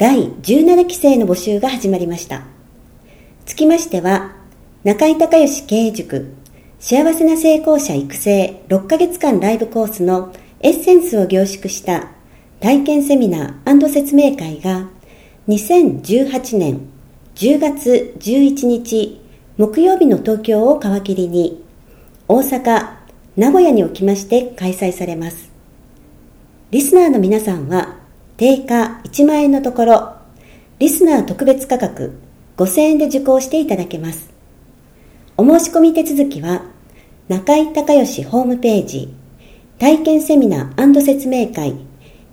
第17期生の募集が始まりましたつきましては中井隆義経営塾幸せな成功者育成6ヶ月間ライブコースのエッセンスを凝縮した体験セミナー説明会が2018年10月11日木曜日の東京を皮切りに大阪、名古屋におきまして開催されます。リスナーの皆さんは定価1万円のところリスナー特別価格5000円で受講していただけます。お申し込み手続きは、中井隆義ホームページ、体験セミナー説明会、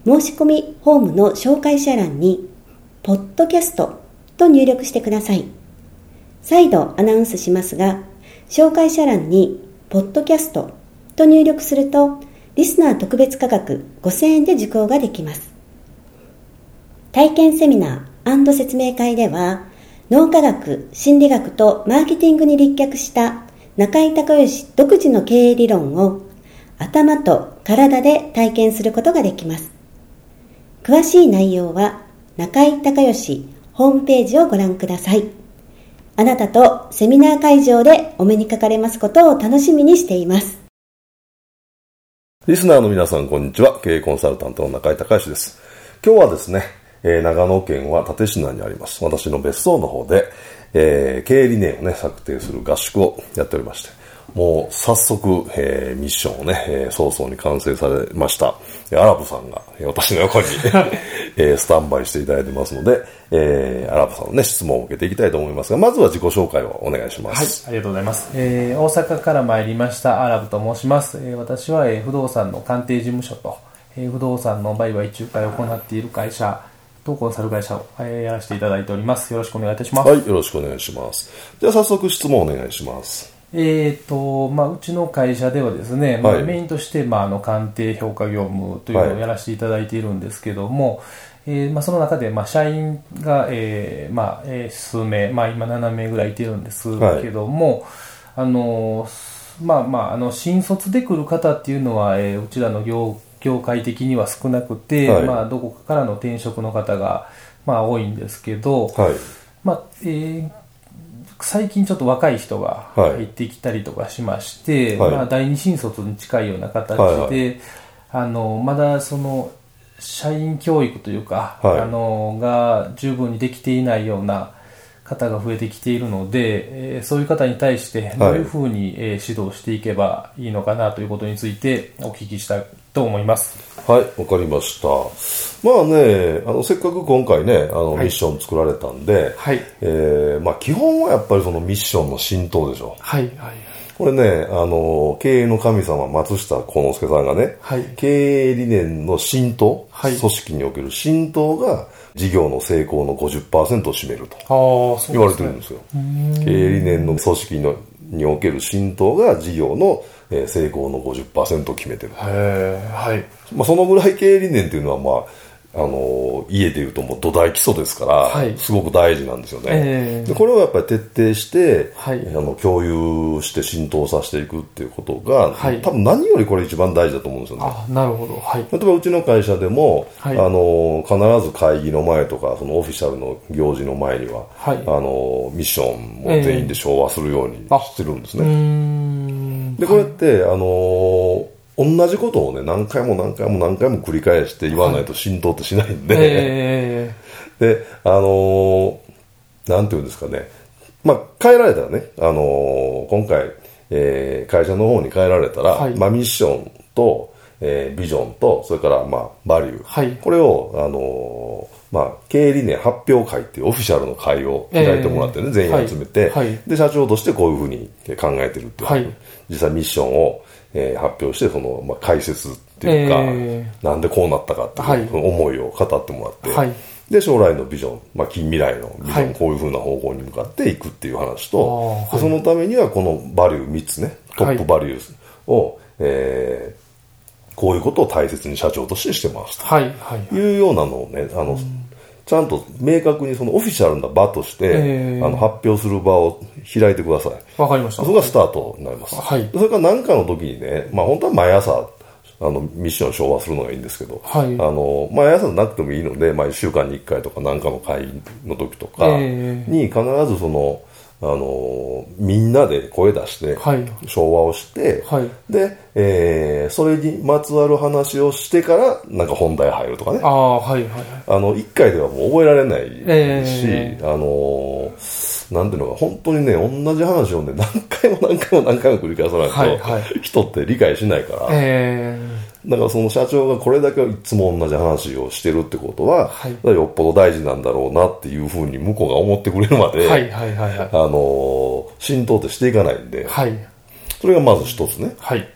申し込みホームの紹介者欄に、ポッドキャストと入力してください。再度アナウンスしますが、紹介者欄に、ポッドキャストと入力すると、リスナー特別価格5000円で受講ができます。体験セミナー説明会では、脳科学、心理学とマーケティングに立脚した中井隆義独自の経営理論を頭と体で体験することができます。詳しい内容は中井隆義ホームページをご覧ください。あなたとセミナー会場でお目にかかれますことを楽しみにしています。リスナーの皆さん、こんにちは。経営コンサルタントの中井隆義です。今日はですね、えー、長野県は立科にあります。私の別荘の方で、えー、経営理念をね、策定する合宿をやっておりまして、もう早速、えー、ミッションをね、えー、早々に完成されました。アラブさんが、私の横に えー、スタンバイしていただいてますので、えー、アラブさんのね、質問を受けていきたいと思いますが、まずは自己紹介をお願いします。はい、ありがとうございます。えー、大阪から参りましたアラブと申します。えー、私は、えー、不動産の鑑定事務所と、えー、不動産の売買仲介を行っている会社、とコンサル会社を、えー、やらせていただいております。よろしくお願いいたします。はい、よろしくお願いします。じゃあ早速質問お願いします。えーとまあ、うちの会社ではですね、まあ、メインとして、まあ、あの鑑定評価業務というのをやらせていただいているんですけども、はい、えー、まあ、その中で、まあ、社員が、えーまあえー、数名、まあ、今7名ぐらいいてるんですけども、はい、あのまあまあ、あの新卒で来る方っていうのは、えー、うちらの業業界的には少なくて、はい、まあ、どこかからの転職の方が、まあ、多いんですけど、はい、まあえー、最近ちょっと若い人が入ってきたりとかしまして、はい、まあ、第二新卒に近いような形で、はいはい、あのまだその社員教育というか、あのが十分にできていないような方が増えてきているので、えー、そういう方に対してどういうふうに、えー、指導していけばいいのかなということについてお聞きしたいと思います。はい、わかりました。まあね、あの、せっかく今回ね、あの、ミッション作られたんで、はい。えー、まあ基本はやっぱりそのミッションの浸透でしょ。はい、はい。これね、あの、経営の神様、松下幸之助さんがね、はい、経営理念の浸透、はい、組織における浸透が、事業の成功の50%を占めると言われてるんですよ。経営理念の組織のにおける浸透が事業の成功の50%を決めてる。はい。まあ、そのぐらい経営理念っていうのは、まあ、あの家でいうともう土台基礎ですから、はい、すごく大事なんですよね、えー、でこれをやっぱり徹底して、はい、あの共有して浸透させていくっていうことが、はい、多分何よりこれ一番大事だと思うんですよね。あなるほど、はい、例えばうちの会社でも、あの必ず会議の前とかそのオフィシャルの行事の前には、あのミッションも全員で昭和するようにしてるんですね、えー、でこれって、あの同じことをね、何回も何回も何回も繰り返して言わないと浸透ってしないんで、はいえー、で、あのー、なんていうんですかね、まあ、変えられたらね、あのー、今回、えー、会社の方に変えられたら、はい、まあ、ミッションと、えー、ビジョンと、それから、まあ、バリュー。はい、これを、あのー、まあ、経営理念発表会っていうオフィシャルの会を開いてもらってね、えー、全員集めて、はい、で、社長としてこういうふうに考えてるっていう、はい、実際ミッションを、えー、発表して、その、まあ、解説っていうか、えー、なんでこうなったかっていう、はい、思いを語ってもらって、はい、で、将来のビジョン、まあ、近未来のビジョン、こういうふうな方向に向かっていくっていう話と、そのためにはこのバリュー3つね、トップバリューを、えー、こういうことを大切に社長としてしてますと。はい。はい。いうようなのをね、あの、ちゃんと明確にそのオフィシャルな場として、えー、あの発表する場を開いてください。わかりました。それがスタートになります。はい。それから何かの時にね、まあ本当は毎朝、あの、ミッション昭和するのがいいんですけど、はい。あの、毎朝なくてもいいので、まあ1週間に1回とか何かの会の時とかに必ずその、あのみんなで声出して、昭和をして、はい、で、えー、それにまつわる話をしてから、なんか本題入るとかね。ああ、はいはいはい。あの、一回ではもう覚えられないし、えー、あのなんていうのか、本当にね、同じ話をね、何回も何回も何回も繰り返さないと、はいはい、人って理解しないから、えー、だからその社長がこれだけいつも同じ話をしてるってことは、はい、よっぽど大事なんだろうなっていうふうに向こうが思ってくれるまで、はいはいはいはい、あの、浸透ってしていかないんで、はい、それがまず一つね。はい、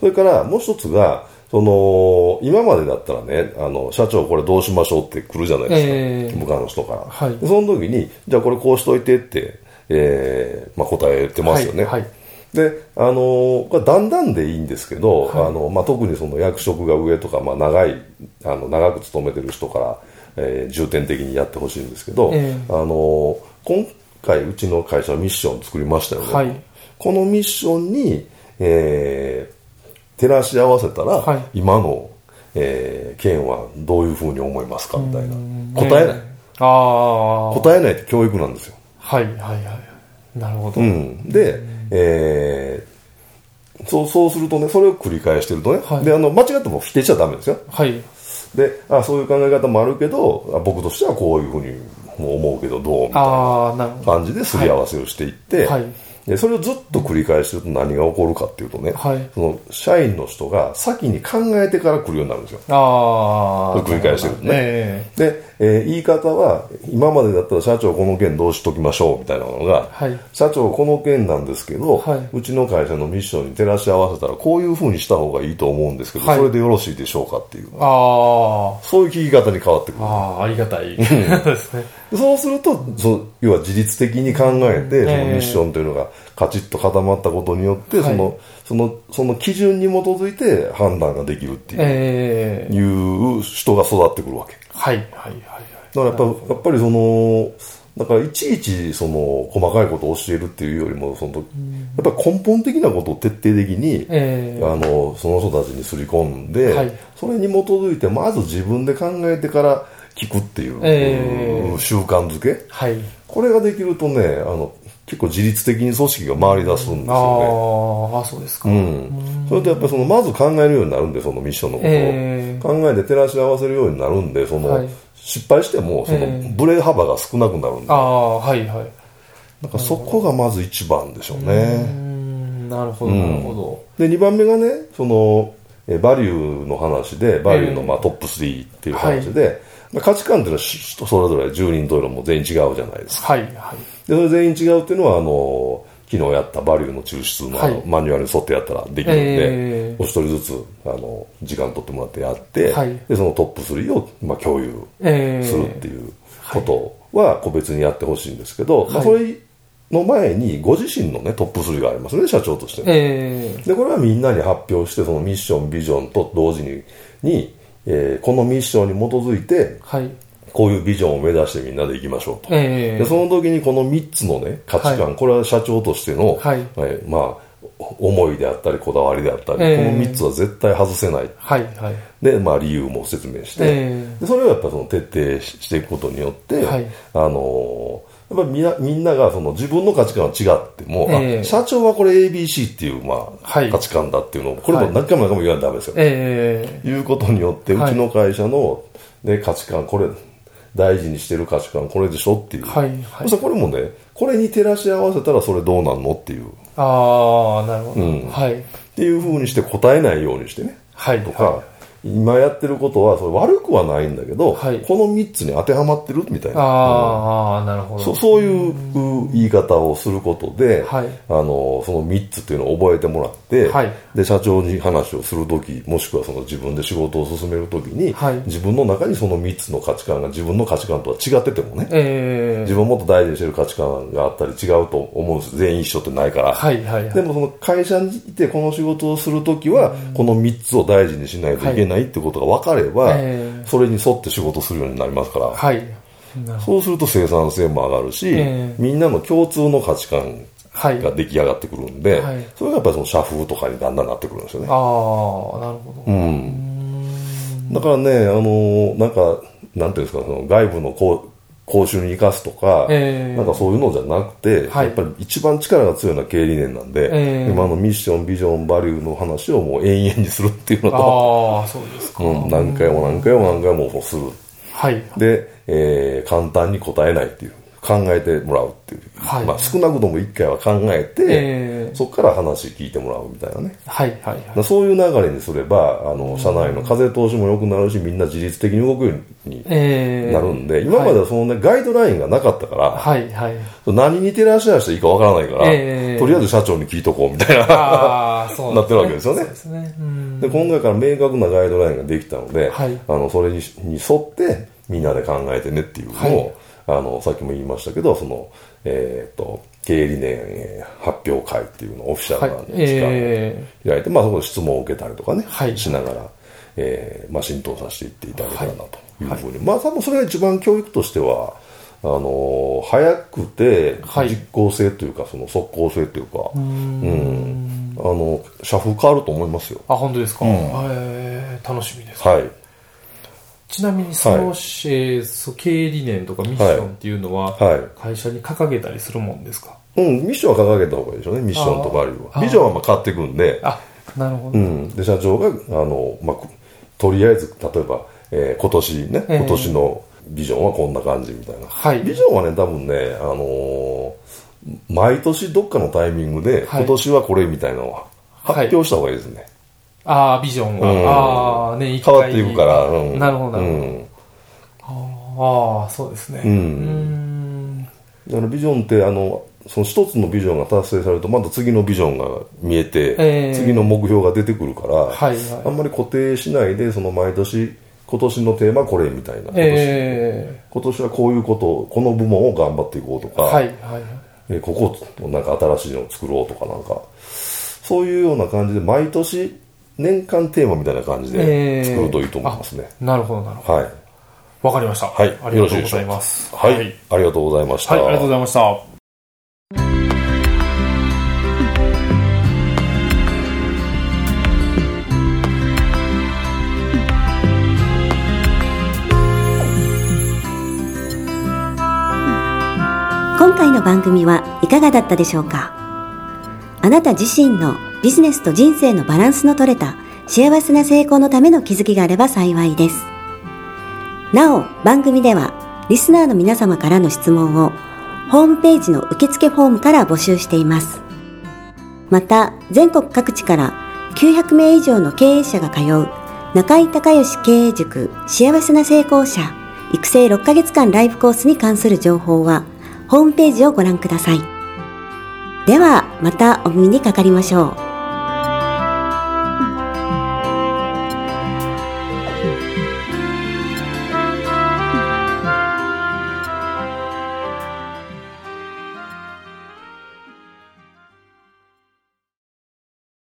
それからもう一つが、その、今までだったらね、あの、社長これどうしましょうって来るじゃないですか。えー、向かうの人から。はい、その時に、じゃあこれこうしといてって、えー、まあ答えてますよね。はい、はいで、あのー、だんだんでいいんですけど、はい、あの、まあ、特にその役職が上とか、まあ、長い、あの、長く勤めてる人から、えー、重点的にやってほしいんですけど、えー、あのー、今回うちの会社のミッションを作りましたよね。はい、このミッションに、えー、照らし合わせたら、はい、今の、えー、県はどういうふうに思いますかみたいな。答えない。ああ。答えないって教育なんですよ。はいはいはい。なるほど。うん。で、えー、そう、そうするとね、それを繰り返してるとね、はい、で、あの、間違っても否定しちゃダメですよ。はい。で、あそういう考え方もあるけど、僕としてはこういうふうに思うけどどうみたいな感じですり合わせをしていって、はい、はいでそれをずっと繰り返してると何が起こるかっていうとね、はい、その社員の人が先に考えてから来るようになるんですよ。ああ。繰り返してるとね。えー、で、えー、言い方は、今までだったら社長この件どうしときましょうみたいなのが、はい、社長この件なんですけど、はい、うちの会社のミッションに照らし合わせたらこういうふうにした方がいいと思うんですけど、はい、それでよろしいでしょうかっていう。ああ。そういう聞き方に変わってくる。ああ、ありがたい ですね。そうすると、そ要は自律的に考えて、そのミッションというのがカチッと固まったことによって、その、その、その基準に基づいて判断ができるっていう、えー、いう人が育ってくるわけ。はい、はい、はい。だからやっぱやっぱりその、だからいちいちその細かいことを教えるっていうよりもその、やっぱり根本的なことを徹底的に、えー、あのその人たちにすり込んで、はい、それに基づいてまず自分で考えてから聞くっていう、えー、習慣づけ、はい、これができるとねあの結構自律的に組織が回り出すんですよね。ああ、そうですか。うん。それとやっぱりその、まず考えるようになるんで、そのミッションのことを。えー、考えて照らし合わせるようになるんで、その、はい、失敗しても、その、ブレ幅が少なくなるんで。ああ、はいはい。なんかそこがまず一番でしょうね。なるほど、なるほど。で、二番目がね、その、バリューの話で、バリューのまあトップ3っていう話で、はい価値観っていうのは人それぞれ10人というのも全員違うじゃないですか。はい。はい。で、それ全員違うっていうのは、あの、昨日やったバリューの抽出の,、はい、マニュアルに沿ってやったらできるんで、えー、お一人ずつ、あの、時間取ってもらってやって、はい、で、そのトップ3を、まあ、共有するっていうことは個別にやってほしいんですけど、はい、まあ、それの前にご自身のね、トップ3がありますね、社長として、えー、で、これはみんなに発表して、そのミッション、ビジョンと同時に、に、えー、このミッションに基づいて、はい、こういうビジョンを目指してみんなで行きましょうと。えー、でその時にこの3つのね、価値観、はい、これは社長としての、はい、えー、まあ、思いであったり、こだわりであったり、えー、この3つは絶対外せない。はいはい、で、まあ理由も説明して、えー、でそれをやっぱその徹底していくことによって、はい、あのーやっぱりみんなみんながその自分の価値観は違っても、えー、社長はこれ ABC っていう、まあ、はい、価値観だっていうのを、これも何回も何回も言わないとダメですよ。えー、いうことによって、うちの会社の、ね、価値観、これ、大事にしてる価値観これでしょっていう、はいはい、そこれもねこれに照らし合わせたらそれどうなんのっていう。ああなるほど、うん。はい、っていうふうにして答えないようにしてね、はい、とか、はい今やってることはそれ悪くはないんだけど、はい、この3つに当てはまってるみたいな。あ、あなるほど。そそういう言い方をすることで、はい、あのその3つっていうのを覚えてもらって、はい、で社長に話をする時もしくはその自分で仕事を進める時に、自分の中にその3つの価値観が自分の価値観とは違っててもね、えー、自分もっと大事にしてる価値観があったり違うと思うんです全員一緒ってないから、はいはいはい、でもその会社にいてこの仕事をする時は、この3つを大事にしないといけないないってことが分かれば、えー、それに沿って仕事するようになりますから、はい、そうすると生産性も上がるし、えー、みんなの共通の価値観が出来上がってくるんで、はい、それがやっぱりその社風とかにだんだんなってくるんですよね。ああ、なるほど。うん。だからね、あの、なんか、なんていうんですか、その外部のこう講習に生かすとか、えー、なんかそういうのじゃなくて、はい、やっぱり一番力が強いのは経営理念なんで、えー、今のミッション、ビジョン、バリューの話をもう延々にするっていうのと、あそうですか、うん、何回も何回も何回もする。はい、で、えー、簡単に答えないっていう。考えてもらうっていう、はい、まあ、少なくとも1回は考えて、えー、そこから話聞いてもらうみたいなね、はいはいはい、そういう流れにすればあの社内の風通しも良くなるしみんな自律的に動くようになるんで、えー、今まではその、ね、ガイドラインがなかったから、はいはい、何に照らし合わせていいかわからないから、えー、とりあえず社長に聞いとこうみたいな なってるわけですよね。で、ね、今回から明確なガイドラインができたので、はい、あのそれにに沿ってみんなで考えてねっていうのを、はいあの、さっきも言いましたけど、その、えっ、ー、と、経営理念発表会っていうのをオフィシャルな時間を開いて、まあそこで質問を受けたりとかね、はい、しながら、えー、まあ浸透させていっていただけたらなというふうに。まあ多分それが一番教育としては、あの早くて実効性というか、その即効性というか、うん、あの、社風変わると思いますよ。あ、本当ですか？うん、えー、楽しみです、はい。ちなみにその、はい、えー、経営理念とかミッションっていうのは、会社に掲げたりするもんですか、うん、ミッションは掲げた方がいいでしょうね、ミッションとバリュー。は。ビジョンはまあ変わっていくんで、あなるほど、うん、で社長があの、まあ、とりあえず、例えば、えー、今年ね、今年のビジョンはこんな感じみたいな。はい、ビジョンはね、多分ね、あのー、毎年どっかのタイミングで、今年はこれみたいなのは発表した方がいいですね。ああ、ビジョンが。うん、ああ、ね、変わっていくから。うん、なるほど、なるああそうですね。うん。だからビジョンってあのその一つのビジョンが達成されるとまた次のビジョンが見えて、えー、次の目標が出てくるから、はいはい、あんまり固定しないでその毎年今年のテーマこれみたいな。今年え。ー、今年はこういうことこの部門を頑張っていこうとか、はいはい。えー、ここなんか新しいのを作ろうとかなんかそういうような感じで毎年年間テーマみたいな感じで作るといいと思いますね、えー、なるほどなるほど、はいわかりました。はい。ありがとうございます。はい、はい。ありがとうございました。はい、ありがとうございました。今回の番組はいかがだったでしょうかあなた自身のビジネスと人生のバランスの取れた幸せな成功のための気づきがあれば幸いです。なお、番組では、リスナーの皆様からの質問を、ホームページの受付フォームから募集しています。また、全国各地から900名以上の経営者が通う、中井隆義経営塾幸せな成功者育成6ヶ月間ライブコースに関する情報は、ホームページをご覧ください。では、またお耳にかかりましょう。